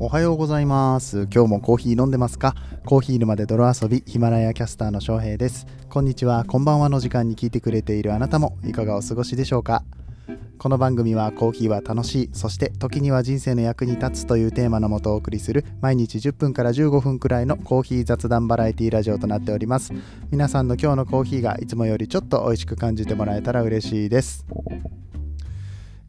おはようございます。今日もコーヒー飲んでますか？コーヒー沼で泥遊びヒマラヤキャスターの翔平です。こんにちは。こんばんはの時間に聞いてくれているあなたもいかがお過ごしでしょうか？この番組はコーヒーは楽しいそして時には人生の役に立つというテーマのもとお送りする毎日10分から15分くらいのコーヒー雑談バラエティラジオとなっております。皆さんの今日のコーヒーがいつもよりちょっと美味しく感じてもらえたら嬉しいです。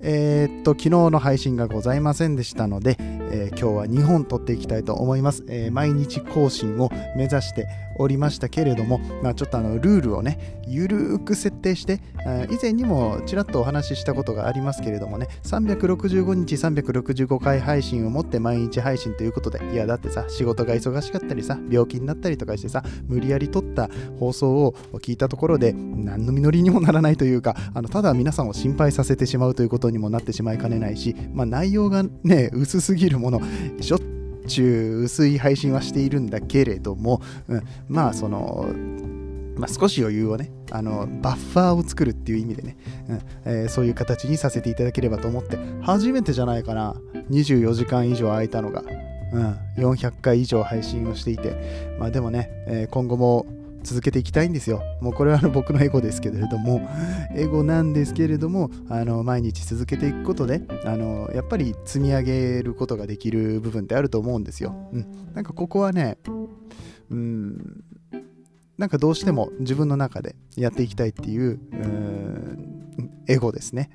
えー、っと昨日の配信がございませんでしたので、えー、今日は2本撮っていきたいと思います、えー、毎日更新を目指しておりましたけれども、まあ、ちょっとあのルールをねゆるーく設定して以前にもちらっとお話ししたことがありますけれどもね365日365回配信をもって毎日配信ということでいやだってさ仕事が忙しかったりさ病気になったりとかしてさ無理やり撮った放送を聞いたところで何の実りにもならないというかあのただ皆さんを心配させてしまうということにもなってしまいかねないし、まあ、内容がね薄すぎるものしょっちゅう薄い配信はしているんだけれども、うん、まあそのまあ、少し余裕をねあのバッファーを作るっていう意味でね、うんえー、そういう形にさせていただければと思って初めてじゃないかな24時間以上空いたのが、うん、400回以上配信をしていてまあでもね、えー、今後も続けていきたいんですよ。もうこれはあの僕のエゴですけれども、エゴなんですけれども、あの毎日続けていくことで、あのやっぱり積み上げることができる部分ってあると思うんですよ。うん。なんかここはね、うん、なんかどうしても自分の中でやっていきたいっていう、うエゴですね。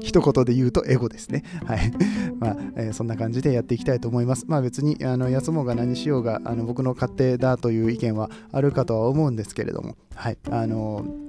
一言で言うとエゴですね。はい。まあ、えー、そんな感じでやっていきたいと思います。まあ別に、あの、休もうが何しようが、あの、僕の勝手だという意見はあるかとは思うんですけれども、はい。あのー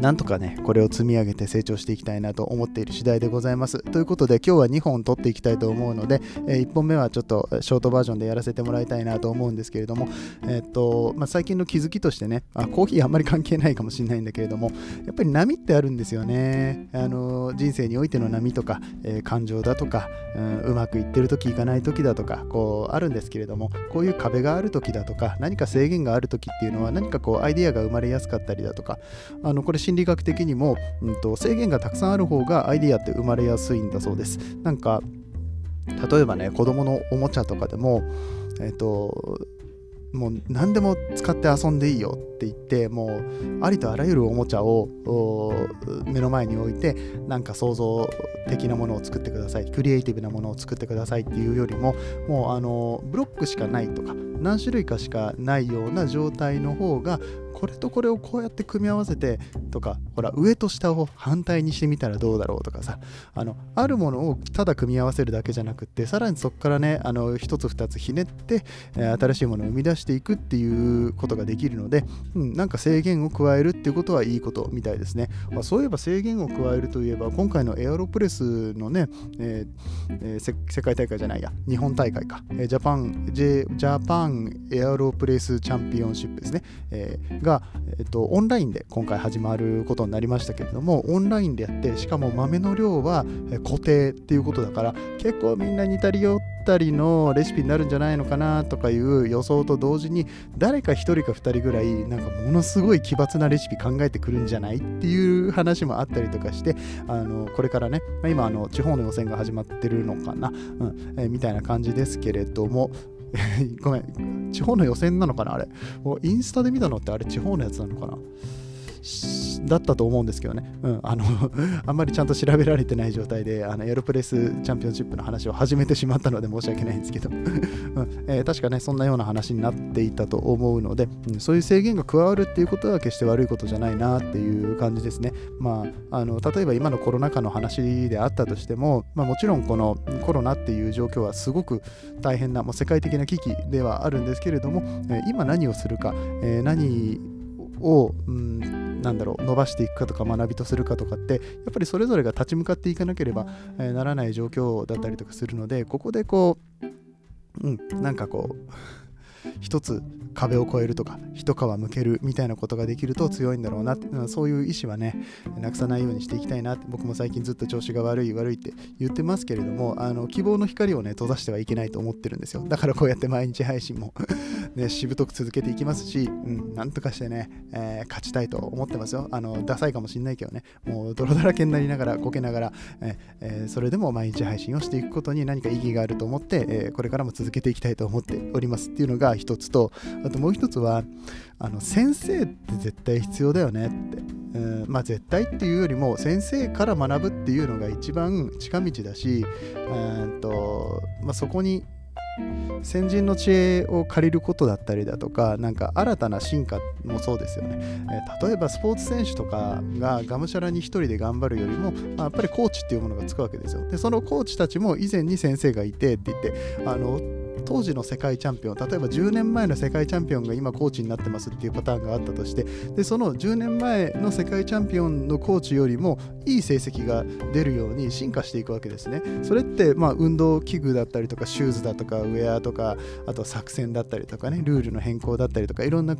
なんとかね、これを積み上げて成長していきたいなと思っている次第でございます。ということで、今日は2本撮っていきたいと思うので、えー、1本目はちょっとショートバージョンでやらせてもらいたいなと思うんですけれども、えー、っと、まあ、最近の気づきとしてねあ、コーヒーあんまり関係ないかもしれないんだけれども、やっぱり波ってあるんですよね。あの人生においての波とか、えー、感情だとか、うん、うまくいってる時いかない時だとか、こうあるんですけれども、こういう壁がある時だとか、何か制限がある時っていうのは、何かこうアイデアが生まれやすかったりだとか、あのこれ心理学的にもうんと、制限がたくさんある方がアイディアって生まれやすいんだそうです。なんか例えばね子供のおもちゃとかでもえっ、ー、ともう何でも使って遊んでいいよって言ってもうありとあらゆるおもちゃを目の前に置いてなんか想像的なものを作ってくださいクリエイティブなものを作ってくださいっていうよりももうあのブロックしかないとか何種類かしかないような状態の方がこれとこれをこうやって組み合わせてとかほら上と下を反対にしてみたらどうだろうとかさあのあるものをただ組み合わせるだけじゃなくってさらにそこからねあの一つ二つひねって、新しいものを生み出していくっていうことができるので、うん、なんか制限を加えるっていうことはいいことみたいですね、まあ、そういえば制限を加えるといえば今回のエアロプレスのね、えーえー、世界大会じゃないや日本大会か、えー、ジャパン J ジャパンエアロプレスチャンピオンシップですね、えー、が、がえっと、オンラインで今回始まることになりましたけれども、オンラインでやって、しかも豆の量は固定っていうことだから、結構みんな似たり寄ったりのレシピになるんじゃないのかなとかいう予想と同時に、誰か1人か2人ぐらい、なんかものすごい奇抜なレシピ考えてくるんじゃないっていう話もあったりとかして、あのこれからね、まあ、今あの、地方の予選が始まってるのかな、うんえー、みたいな感じですけれども、ごめん、地方の予選なのかなあれ。もうインスタで見たのってあれ地方のやつなのかなだったと思うんですけどね、うん、あの あんまりちゃんと調べられてない状態であのエロプレスチャンピオンシップの話を始めてしまったので申し訳ないんですけど、うんえー、確かねそんなような話になっていたと思うので、うん、そういう制限が加わるっていうことは決して悪いことじゃないなっていう感じですね、まあ、あの例えば今のコロナ禍の話であったとしても、まあ、もちろんこのコロナっていう状況はすごく大変なもう世界的な危機ではあるんですけれども、えー、今何をするか、えー、何を、うんなんだろう伸ばしていくかとか学びとするかとかってやっぱりそれぞれが立ち向かっていかなければ、えならない状況だったりとかするのでここでこううんなんかこう一つ壁を越えるとか一皮むけるみたいなことができると強いんだろうなそういう意思はねなくさないようにしていきたいなって僕も最近ずっと調子が悪い悪いって言ってますけれどもあの希望の光をね閉ざしてはいけないと思ってるんですよ。だからこうやって毎日配信もね、しぶとく続けていきますし、うん、なんとかしてね、えー、勝ちたいと思ってますよ。あの、ダサいかもしんないけどね、もう泥だらけになりながら、こけながら、ええー、それでも毎日配信をしていくことに何か意義があると思って、えー、これからも続けていきたいと思っておりますっていうのが一つと、あともう一つは、あの先生って絶対必要だよねって。うんまあ、絶対っていうよりも先生から学ぶっていうのが一番近道だし、うんとまあ、そこに先人の知恵を借りることだったりだとか、なんか新たな進化もそうですよね。えー、例えばスポーツ選手とかががむしゃらに一人で頑張るよりも、まあ、やっぱりコーチっていうものがつくわけですよ。で、そのコーチたちも以前に先生がいてって言って、あの、当時の世界チャンピオン例えば10年前の世界チャンピオンが今コーチになってますっていうパターンがあったとしてでその10年前の世界チャンピオンのコーチよりもいい成績が出るように進化していくわけですね。それってまあ運動器具だったりとかシューズだとかウェアとかあと作戦だったりとかねルールの変更だったりとかいろんな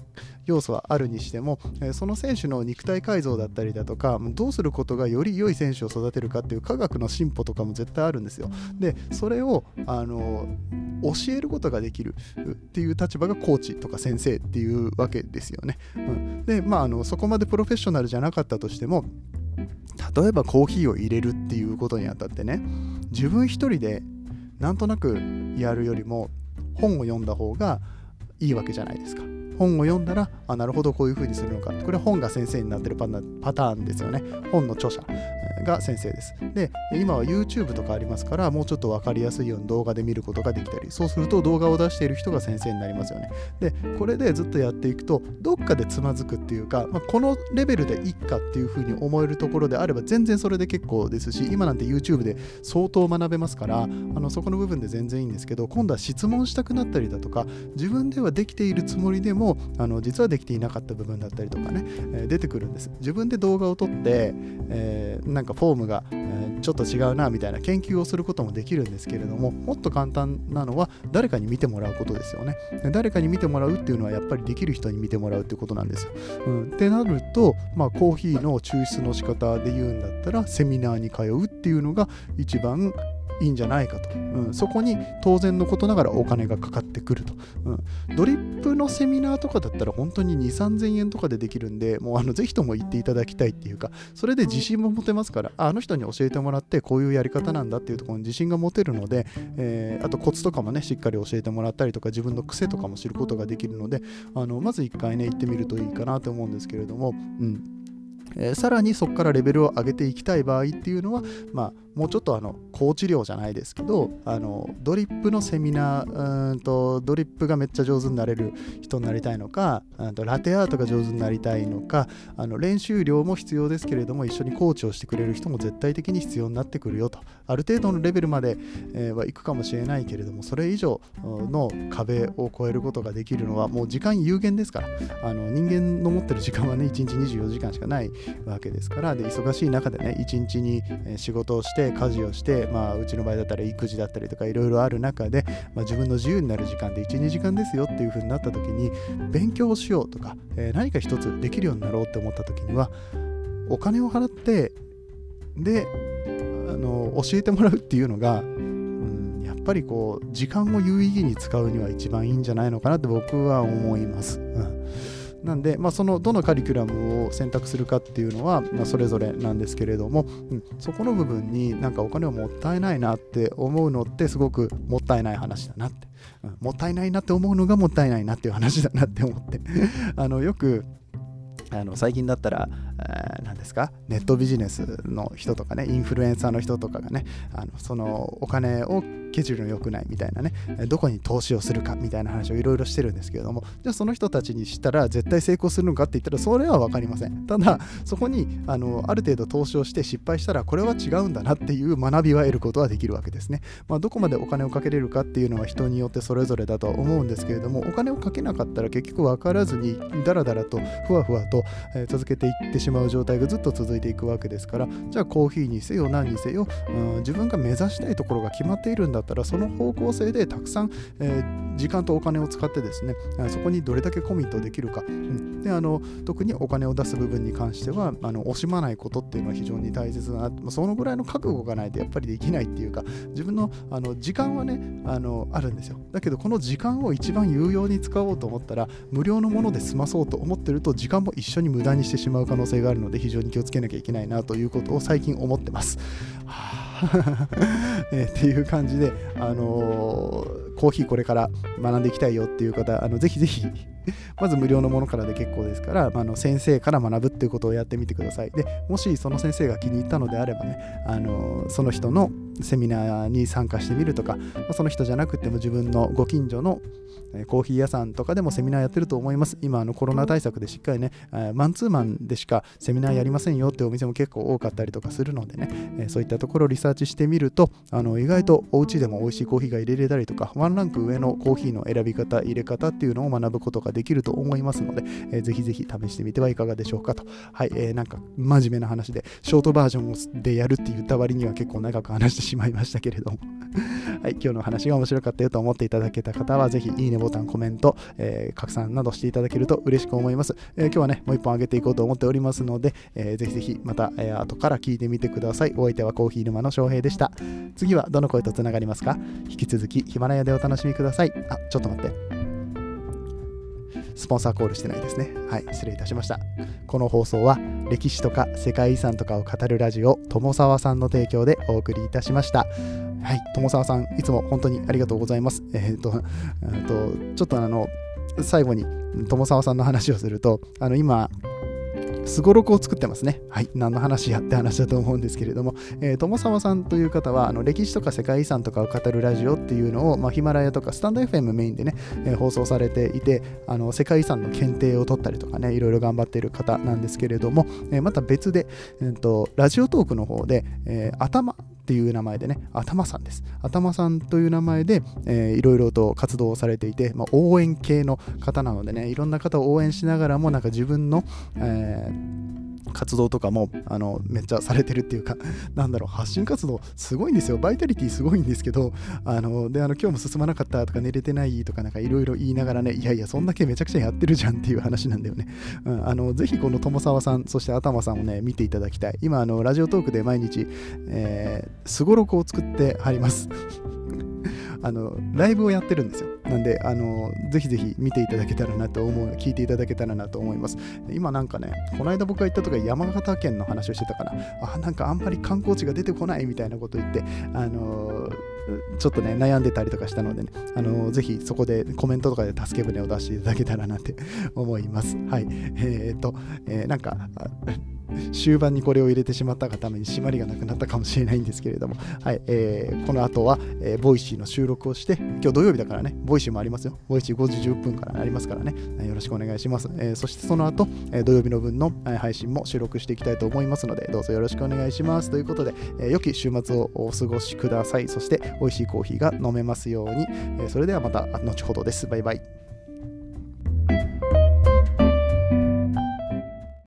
要素はあるにしてもその選手の肉体改造だったりだとかどうすることがより良い選手を育てるかっていう科学の進歩とかも絶対あるんですよ。でそれをあの教えることができるっていう立場がコーチとか先生っていうわけですよね。うん、でまああのそこまでプロフェッショナルじゃなかったとしても例えばコーヒーを入れるっていうことにあたってね自分一人でなんとなくやるよりも本を読んだ方がいいわけじゃないですか。本を読んだら、あ、なるほど、こういう風にするのか。これ本が先生になってるパターンですよね。本の著者が先生です。で、今は YouTube とかありますから、もうちょっと分かりやすいように動画で見ることができたり、そうすると動画を出している人が先生になりますよね。で、これでずっとやっていくと、どっかでつまずくっていうか、まあ、このレベルでいっかっていう風に思えるところであれば、全然それで結構ですし、今なんて YouTube で相当学べますから、あのそこの部分で全然いいんですけど、今度は質問したくなったりだとか、自分ではできているつもりでも、あの実はできていなかった部分だったりとかね、えー、出てくるんです。自分で動画を撮って、えー、なんかフォームが、えー、ちょっと違うなみたいな研究をすることもできるんですけれども、もっと簡単なのは誰かに見てもらうことですよね。誰かに見てもらうっていうのはやっぱりできる人に見てもらうっていうことなんですよ。うん、ってなると、まあ、コーヒーの抽出の仕方で言うんだったらセミナーに通うっていうのが一番いいんじゃないかと、うん、そこに当然のことながらお金がかかってくると、うん、ドリップのセミナーとかだったら本当に2、3000円とかでできるんで、もうあのぜひとも行っていただきたいっていうか、それで自信も持てますから、あの人に教えてもらってこういうやり方なんだっていうところに自信が持てるので、えー、あとコツとかもね、しっかり教えてもらったりとか、自分の癖とかも知ることができるので、あのまず1回ね、行ってみるといいかなと思うんですけれども、うん。えー、さらにそこからレベルを上げていきたい場合っていうのは、まあ、もうちょっとあのコーチ料じゃないですけどあのドリップのセミナーうんとドリップがめっちゃ上手になれる人になりたいのかとラテアートが上手になりたいのかあの練習量も必要ですけれども一緒にコーチをしてくれる人も絶対的に必要になってくるよと。ある程度のレベルまで、え、はいくかもしれないけれどもそれ以上の壁を越えることができるのはもう時間有限ですからあの人間の持ってる時間はね1日24時間しかないわけですからで忙しい中でね一日に仕事をして家事をして、まあ、うちの場合だったら育児だったりとかいろいろある中で、まあ、自分の自由になる時間で12時間ですよっていう風になった時に勉強をしようとか、えー、何か一つできるようになろうって思った時にはお金を払ってであの教えてもらうっていうのが、やっぱりこう時間を有意義に使うには一番いいんじゃないのかなって僕は思います。うんなんで、まあ、そのどのカリキュラムを選択するかっていうのは、まあ、それぞれなんですけれども、うん、そこの部分になんかお金をもったいないなって思うのってすごくもったいない話だなって、うん、もったいないなって思うのがもったいないなっていう話だなって思って。あのよくあの最近だったら、え、何ですか？ネットビジネスの人とかねインフルエンサーの人とかがねあのそのお金をケジュールの良くないみたいなねどこに投資をするかみたいな話をいろいろしてるんですけれどもじゃあその人たちにしたら絶対成功するのかって言ったらそれは分かりません。ただそこにあのある程度投資をして失敗したらこれは違うんだなっていう学びは得ることはできるわけですね、まあ、どこまでお金をかけれるかっていうのは人によってそれぞれだとは思うんですけれどもお金をかけなかったら結局分からずにだらだらとふわふわとえー、続けていってしまう状態がずっと続いていくわけですからじゃあコーヒーにせよ何にせよ、うん、自分が目指したいところが決まっているんだったらその方向性でたくさん、えー、時間とお金を使ってですねそこにどれだけコミットできるか、うん、であの特にお金を出す部分に関してはあの惜しまないことっていうのは非常に大切だな。そのぐらいの覚悟がないとやっぱりできないっていうか自分のあの時間はねあのあるんですよ。だけどこの時間を一番有用に使おうと思ったら無料のもので済まそうと思ってると時間も一緒に無駄にしてしまう可能性があるので非常に気をつけなきゃいけないなということを最近思ってます。え、っていう感じで、あのー、コーヒーこれから学んでいきたいよっていう方、あのぜひぜひ まず無料のものからで結構ですから、あの先生から学ぶっていうことをやってみてください。でもしその先生が気に入ったのであればね、あのその人のセミナーに参加してみるとか、その人じゃなくても自分のご近所のコーヒー屋さんとかでもセミナーやってると思います。今、コロナ対策でしっかりね、マンツーマンでしかセミナーやりませんよってお店も結構多かったりとかするのでね、そういったところをリサーチしてみると、あの意外とお家でも美味しいコーヒーが入れれたりとか、ワンランク上のコーヒーの選び方、入れ方っていうのを学ぶことがができると思いますので、えー、ぜひぜひ試してみてはいかがでしょうかと。はい、えー、なんか真面目な話で、ショートバージョンでやるって言った割には結構長く話してしまいましたけれども はい、今日の話が面白かったよと思っていただけた方は、ぜひいいねボタン、コメント、えー、拡散などしていただけると嬉しく思います。えー、今日はね、もう一本上げていこうと思っておりますので、えー、ぜひぜひまた、えー、後から聞いてみてください。お相手はコーヒー沼の翔平でした。次はどの声とつながりますか？引き続きヒマラヤでお楽しみください。あ、ちょっと待って。スポンサーコールしてないですね。はい、失礼いたしました。この放送は歴史とか世界遺産とかを語るラジオ、友沢さんの提供でお送りいたしました。はい、友沢さん、いつも本当にありがとうございます。えっ、ー、と、とちょっとあの、最後に友沢さんの話をすると、あの今、すごろくを作ってますね。はい。何の話やって話だと思うんですけれども、えー、友沢さんという方は、あの歴史とか世界遺産とかを語るラジオっていうのを、まあ、ヒマラヤとかスタンド FM メインでね、えー、放送されていて、あの世界遺産の検定を取ったりとかね、いろいろ頑張っている方なんですけれども、えー、また別で、えーと、ラジオトークの方で、え、頭っていう名前でね、頭さんです。頭さんという名前で、えー、いろいろと活動をされていて、まあ、応援系の方なのでね、いろんな方を応援しながらも、なんか自分の、えー活動とかもあのめっちゃされてるっていうか、なんだろう、発信活動すごいんですよ。バイタリティすごいんですけど、あのであの今日も進まなかったとか寝れてないとかなんかいろいろ言いながらね、いやいや、そんだけめちゃくちゃやってるじゃんっていう話なんだよね。うん、あのぜひこの友沢さん、そして頭さんをね、見ていただきたい。今、あのラジオトークで毎日、すごろくを作ってはります。あのライブをやってるんですよ。なんで、あのぜひぜひ見ていただけたらなと思う、聞いていただけたらなと思います。今なんかね、この間僕が言ったとか山形県の話をしてたから、あ、なんかあんまり観光地が出てこないみたいなこと言って、あのちょっとね、悩んでたりとかしたのでね、あのぜひそこでコメントとかで助け舟を出していただけたらなって思います。はい。えー、っと、えー、なんか、終盤にこれを入れてしまったがために締まりがなくなったかもしれないんですけれども、はいえー、この後は、えー、 Voicy の収録をして、今日土曜日だからね、 Voicy もありますよ。 Voicy 5時10分からありますからね、よろしくお願いします。えー、そしてその後、え、土曜日の分のえ配信も収録していきたいと思いますので、どうぞよろしくお願いします。ということで、え、良き週末をお過ごしください。そして、美味しいコーヒーが飲めますように。え、それではまた後ほどです。バイバイ。